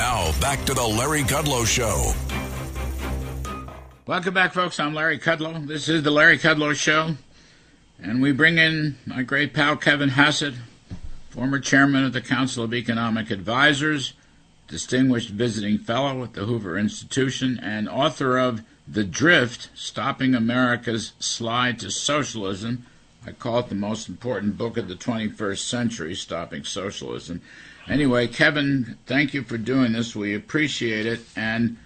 Now, back to the Larry Kudlow Show. Welcome back, folks. I'm Larry Kudlow. This is the Larry Kudlow Show. And we bring in my great pal, Kevin Hassett, former chairman of the Council of Economic Advisors, distinguished visiting fellow at the Hoover Institution, and author of The Drift Stopping America's Slide to Socialism. I call it the most important book of the 21st century, Stopping Socialism. Anyway, Kevin, thank you for doing this. We appreciate it. And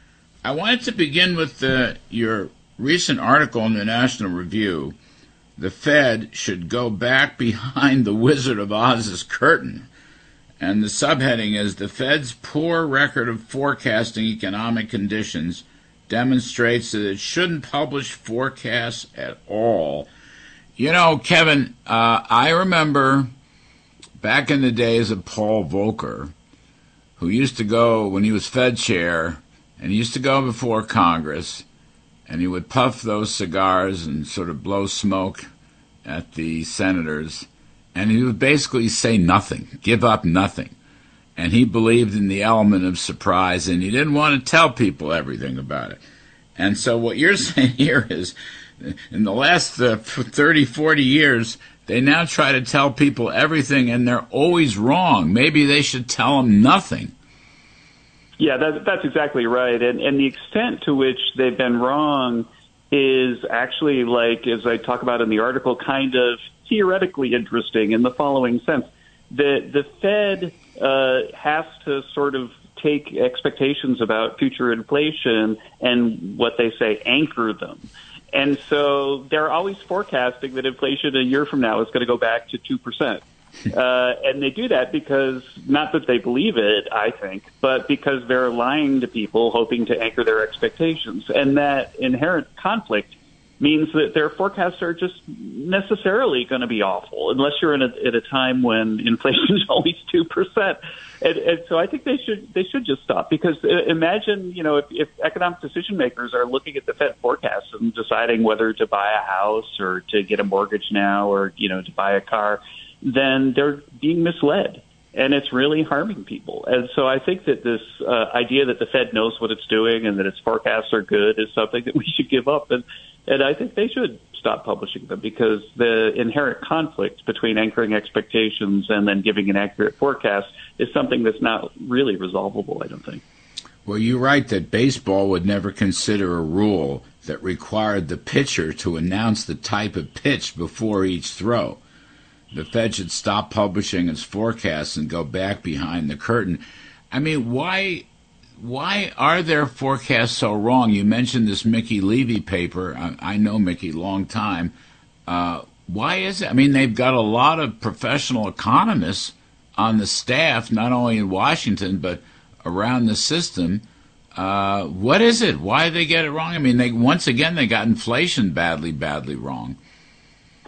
I wanted to begin with the, your recent article in the National Review. The Fed should go back behind the Wizard of Oz's curtain. And the subheading is The Fed's poor record of forecasting economic conditions demonstrates that it shouldn't publish forecasts at all. You know, Kevin, uh, I remember back in the days of Paul Volcker, who used to go when he was Fed chair and he used to go before Congress, and he would puff those cigars and sort of blow smoke at the senators, and he would basically say nothing, give up nothing. And he believed in the element of surprise, and he didn't want to tell people everything about it. And so, what you're saying here is, in the last uh, 30, 40 years, they now try to tell people everything, and they're always wrong. Maybe they should tell them nothing. Yeah, that, that's exactly right. And, and the extent to which they've been wrong is actually, like, as I talk about in the article, kind of theoretically interesting in the following sense. The, the Fed uh, has to sort of take expectations about future inflation and what they say anchor them. And so they're always forecasting that inflation a year from now is going to go back to 2%. Uh, and they do that because not that they believe it, I think, but because they're lying to people, hoping to anchor their expectations. And that inherent conflict means that their forecasts are just necessarily going to be awful, unless you're in a, at a time when inflation is always two percent. And, and so I think they should they should just stop because uh, imagine you know if, if economic decision makers are looking at the Fed forecasts and deciding whether to buy a house or to get a mortgage now or you know to buy a car then they're being misled and it's really harming people. And so I think that this uh, idea that the Fed knows what it's doing and that its forecasts are good is something that we should give up. And, and I think they should stop publishing them because the inherent conflict between anchoring expectations and then giving an accurate forecast is something that's not really resolvable, I don't think. Well, you're right that baseball would never consider a rule that required the pitcher to announce the type of pitch before each throw the Fed should stop publishing its forecasts and go back behind the curtain. I mean, why why are their forecasts so wrong? You mentioned this Mickey Levy paper. I, I know Mickey long time. Uh, why is it? I mean, they've got a lot of professional economists on the staff, not only in Washington but around the system. Uh, what is it? Why they get it wrong? I mean, they once again they got inflation badly, badly wrong.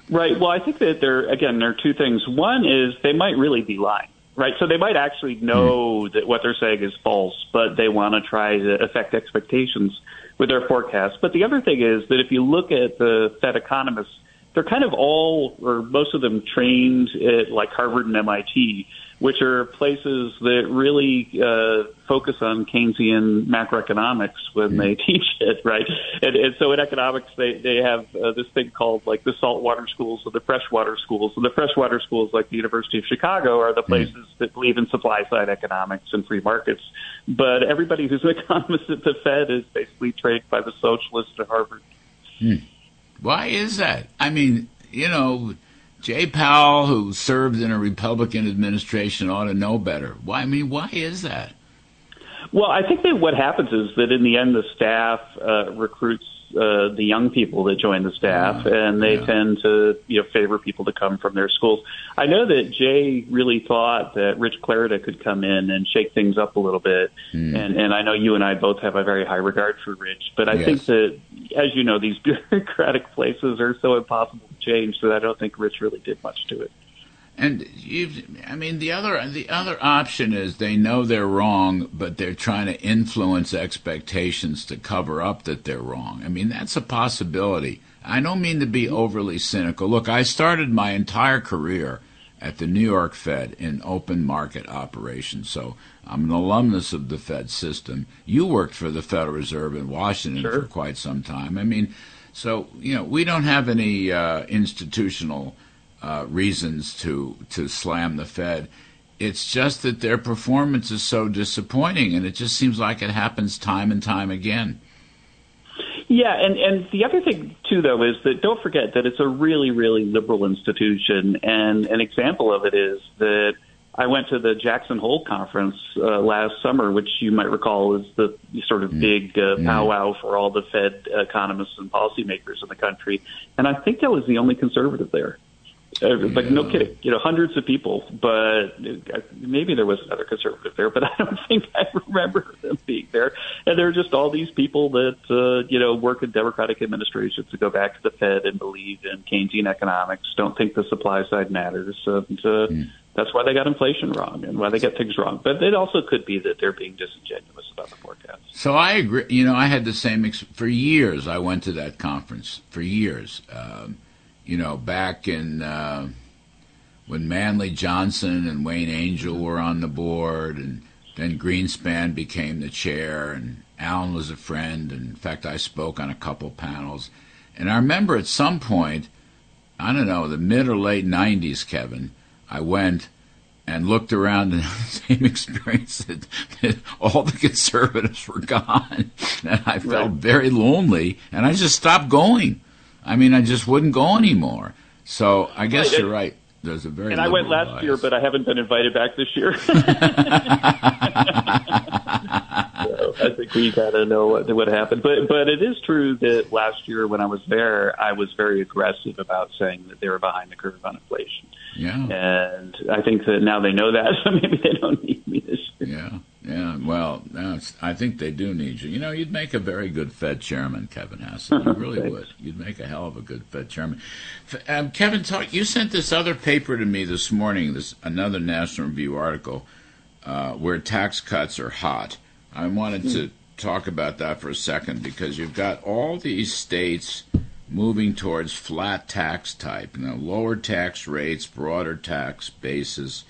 Right. Well, I think that there again there are two things. One is they might really be lying. Right. So they might actually know that what they're saying is false, but they want to try to affect expectations with their forecast. But the other thing is that if you look at the Fed economists, they're kind of all or most of them trained at like Harvard and MIT which are places that really uh, focus on Keynesian macroeconomics when they teach it, right? And, and so in economics, they they have uh, this thing called like the saltwater schools or the freshwater schools. And the freshwater schools, like the University of Chicago, are the mm. places that believe in supply side economics and free markets. But everybody who's an economist at the Fed is basically trained by the socialists at Harvard. Hmm. Why is that? I mean, you know Jay Powell, who served in a Republican administration, ought to know better. Why? I mean, why is that? Well, I think that what happens is that in the end, the staff uh, recruits uh, the young people that join the staff, uh, and they yeah. tend to you know favor people to come from their schools. I know that Jay really thought that Rich Clarida could come in and shake things up a little bit, mm. and and I know you and I both have a very high regard for Rich, but I yes. think that as you know, these bureaucratic places are so impossible to change that I don't think Rich really did much to it. And you, I mean, the other the other option is they know they're wrong, but they're trying to influence expectations to cover up that they're wrong. I mean, that's a possibility. I don't mean to be overly cynical. Look, I started my entire career at the New York Fed in open market operations. So I'm an alumnus of the Fed system. You worked for the Federal Reserve in Washington sure. for quite some time. I mean, so you know we don't have any uh, institutional uh, reasons to to slam the Fed. It's just that their performance is so disappointing, and it just seems like it happens time and time again. Yeah, and and the other thing too, though, is that don't forget that it's a really, really liberal institution, and an example of it is that I went to the Jackson Hole conference uh, last summer, which you might recall is the sort of mm. big uh, mm. powwow for all the Fed economists and policymakers in the country, and I think I was the only conservative there. Uh, like no kidding, you know, hundreds of people, but maybe there was another conservative there, but I don't think I remember them being there. And there are just all these people that uh, you know work in Democratic administrations to go back to the Fed and believe in Keynesian economics, don't think the supply side matters, and uh, mm. that's why they got inflation wrong and why they get things wrong. But it also could be that they're being disingenuous about the forecast. So I agree. You know, I had the same ex- for years. I went to that conference for years. Um, you know, back in uh, when Manley Johnson and Wayne Angell were on the board, and then Greenspan became the chair, and Alan was a friend. And in fact, I spoke on a couple panels. And I remember at some point, I don't know, the mid or late 90s, Kevin, I went and looked around and had the same experience that, that, all the conservatives were gone. And I felt right. very lonely, and I just stopped going. I mean, I just wouldn't go anymore. So I guess right. you're right. There's a very and I went last bias. year, but I haven't been invited back this year. so I think we gotta know what, what happened. But but it is true that last year when I was there, I was very aggressive about saying that they were behind the curve on inflation. Yeah. And I think that now they know that, so maybe they don't need me this year. Yeah. Yeah, well, I think they do need you. You know, you'd make a very good Fed chairman, Kevin Hassett. You really would. You'd make a hell of a good Fed chairman. Um, Kevin, talk. You sent this other paper to me this morning. This another National Review article uh, where tax cuts are hot. I wanted to talk about that for a second because you've got all these states moving towards flat tax type, you know, lower tax rates, broader tax bases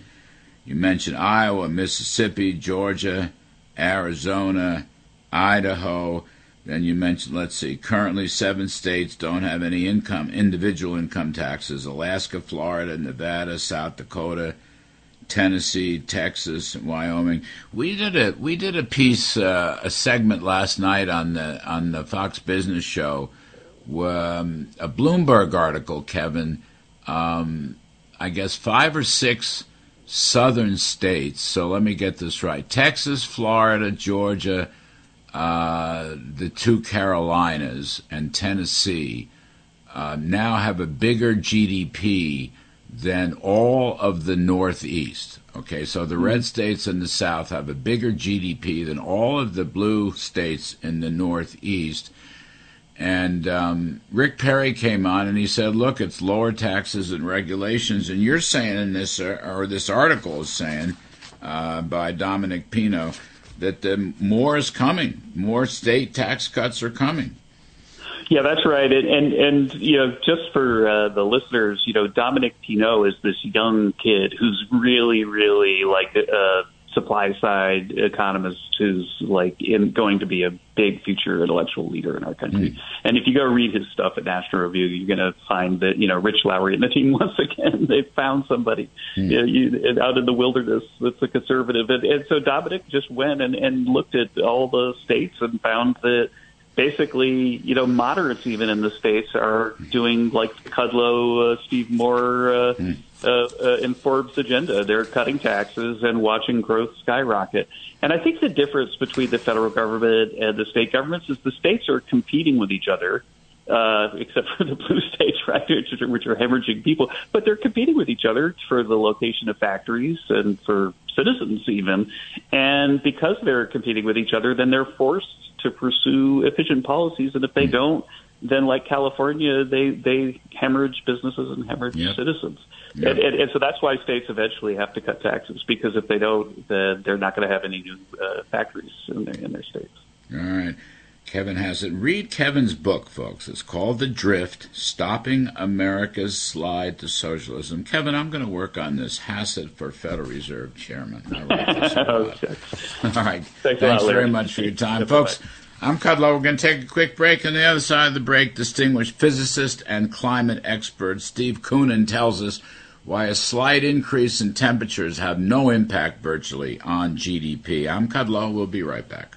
you mentioned Iowa, Mississippi, Georgia, Arizona, Idaho. Then you mentioned, let's see, currently seven states don't have any income, individual income taxes Alaska, Florida, Nevada, South Dakota, Tennessee, Texas, and Wyoming. We did a we did a piece, uh, a segment last night on the on the Fox Business Show, um, a Bloomberg article, Kevin. Um, I guess five or six southern states. So let me get this right Texas, Florida, Georgia, uh, the two Carolinas, and Tennessee uh, now have a bigger GDP than all of the Northeast. Okay, so the red states in the South have a bigger GDP than all of the blue states in the Northeast. And um, Rick Perry came on and he said, "Look, it's lower taxes and regulations." And you're saying in this, uh, or this article is saying uh, by Dominic Pino, that the more is coming. More state tax cuts are coming. Yeah, that's right. And and, and you know, just for uh, the listeners, you know, Dominic Pino is this young kid who's really, really like uh, supply side economist who's like in, going to be a big future intellectual leader in our country. Mm. And if you go read his stuff at National Review, you're going to find that you know Rich Lowry and the team once again they found somebody mm. you know, you, out in the wilderness that's a conservative. And, and so Dominic just went and, and looked at all the states and found that basically, you know, moderates even in the states are doing like Kudlow, uh, Steve Moore, uh, mm. uh, uh, in Forbes' agenda. They're cutting taxes and watching growth skyrocket. And I think the difference between the federal government and the state governments is the states are competing with each other. Uh, except for the blue states, right, which are, which are hemorrhaging people, but they're competing with each other for the location of factories and for citizens even. And because they're competing with each other, then they're forced to pursue efficient policies. And if they don't, then like California, they they hemorrhage businesses and hemorrhage yep. citizens. Yep. And, and, and so that's why states eventually have to cut taxes because if they don't, then they're not going to have any new uh, factories in their in their states. All right. Kevin Hassett. Read Kevin's book, folks. It's called The Drift Stopping America's Slide to Socialism. Kevin, I'm going to work on this Hassett for Federal Reserve Chairman. okay. All right. Thanks, Thanks lot, very much for your time, folks. I'm Kudlow. We're going to take a quick break. On the other side of the break, distinguished physicist and climate expert Steve Koonin tells us why a slight increase in temperatures have no impact virtually on GDP. I'm Kudlow. We'll be right back.